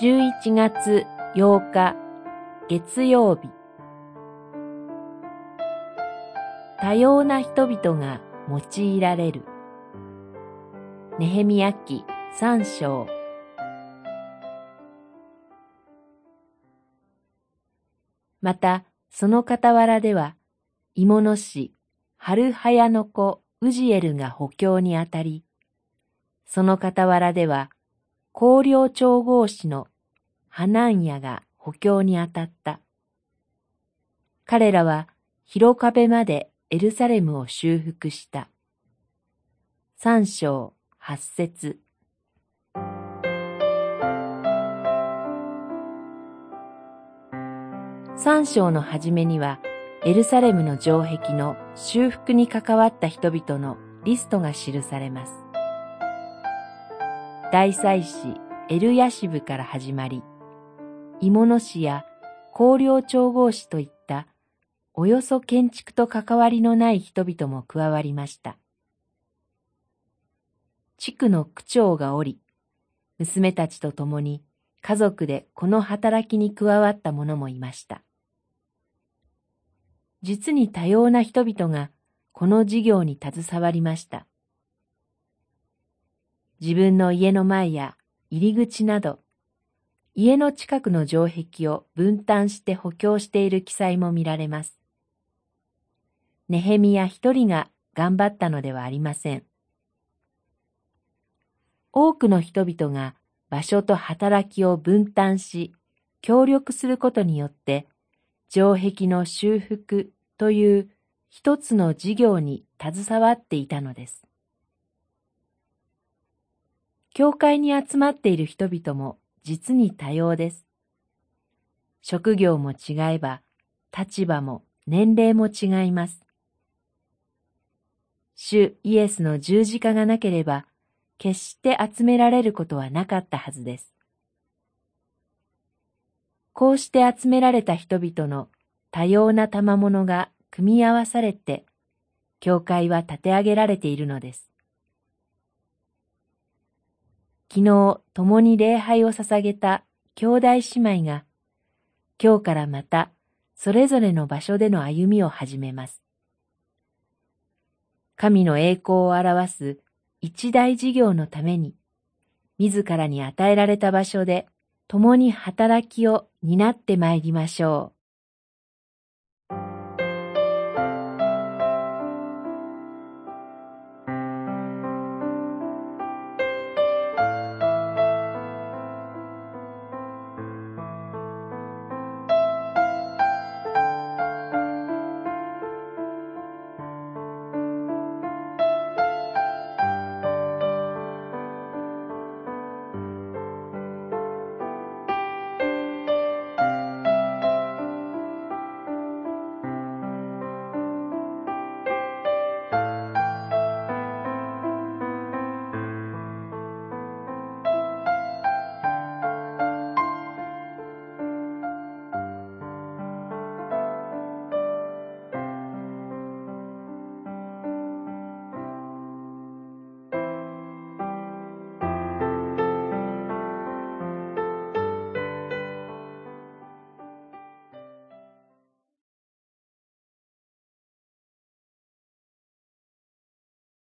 11月8日月曜日。多様な人々が用いられる。ネヘミヤ記三章。またその傍らでは芋の氏ハルハヤの子ウジエルが補強にあたりその傍らでは高陵調合士のハナンヤが補強にあたった。彼らは広壁までエルサレムを修復した。三章八節三章の初めには、エルサレムの城壁の修復に関わった人々のリストが記されます。大祭司エルヤシブから始まり、芋野市や高陵調合士といったおよそ建築と関わりのない人々も加わりました。地区の区長がおり、娘たちと共に家族でこの働きに加わった者もいました。実に多様な人々がこの事業に携わりました。自分の家の前や入り口など家の近くの城壁を分担して補強している記載も見られます。ネヘミヤ一人が頑張ったのではありません。多くの人々が場所と働きを分担し、協力することによって、城壁の修復という一つの事業に携わっていたのです。教会に集まっている人々も実に多様です。職業も違えば、立場も年齢も違います。主イエスの十字架がなければ、決して集められることはなかったはずです。こうして集められた人々の多様な賜物が組み合わされて、教会は立て上げられているのです。昨日共に礼拝を捧げた兄弟姉妹が、今日からまたそれぞれの場所での歩みを始めます。神の栄光を表す一大事業のために、自らに与えられた場所で共に働きを担ってまいりましょう。